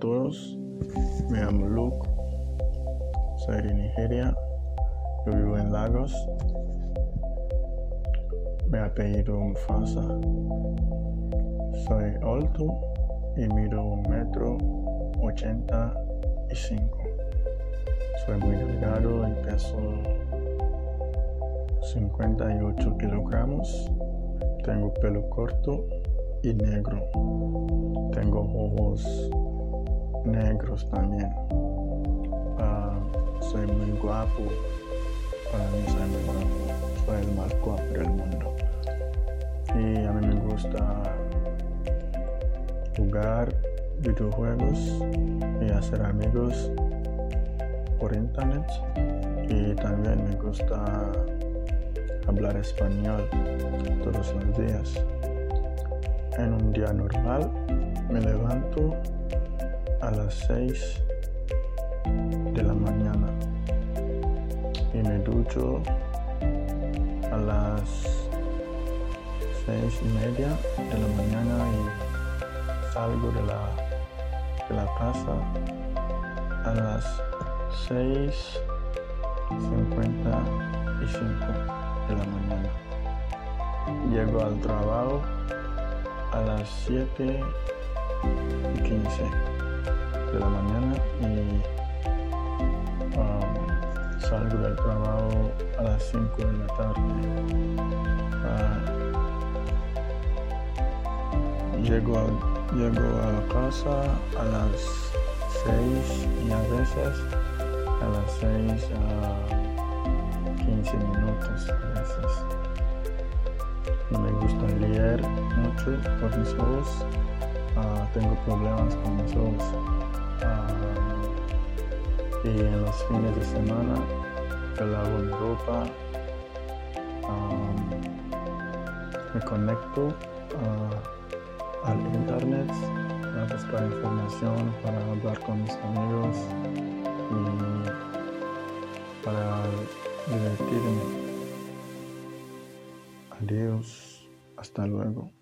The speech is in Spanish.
todos, me llamo Luke, soy de Nigeria, yo vivo en Lagos, me apellido Mufasa, soy alto y mido un metro ochenta y cinco. Soy muy delgado y peso 58 kilogramos. Tengo pelo corto y negro. Tengo ojos negros también. Ah, soy muy guapo. Para mí soy muy guapo. Soy el más guapo del mundo. Y a mí me gusta jugar videojuegos y hacer amigos por internet. Y también me gusta hablar español todos los días. En un día normal me levanto a las 6 de la mañana y me ducho a las 6 y media de la mañana y salgo de la, de la casa a las 6 55 de la mañana. Llego al trabajo a las 7 y 15 de la mañana y um, salgo del trabajo a las 5 de la tarde. Uh, llego, a, llego a la casa a las 6 y a veces a las 6 a 15 minutos a veces. Me gusta leer mucho por mis ojos. Ah, tengo problemas con mis ojos. Ah, y en los fines de semana yo lavo mi ropa. Ah, me conecto al internet para buscar información, para hablar con mis amigos y para divertirme. Adiós, hasta luego.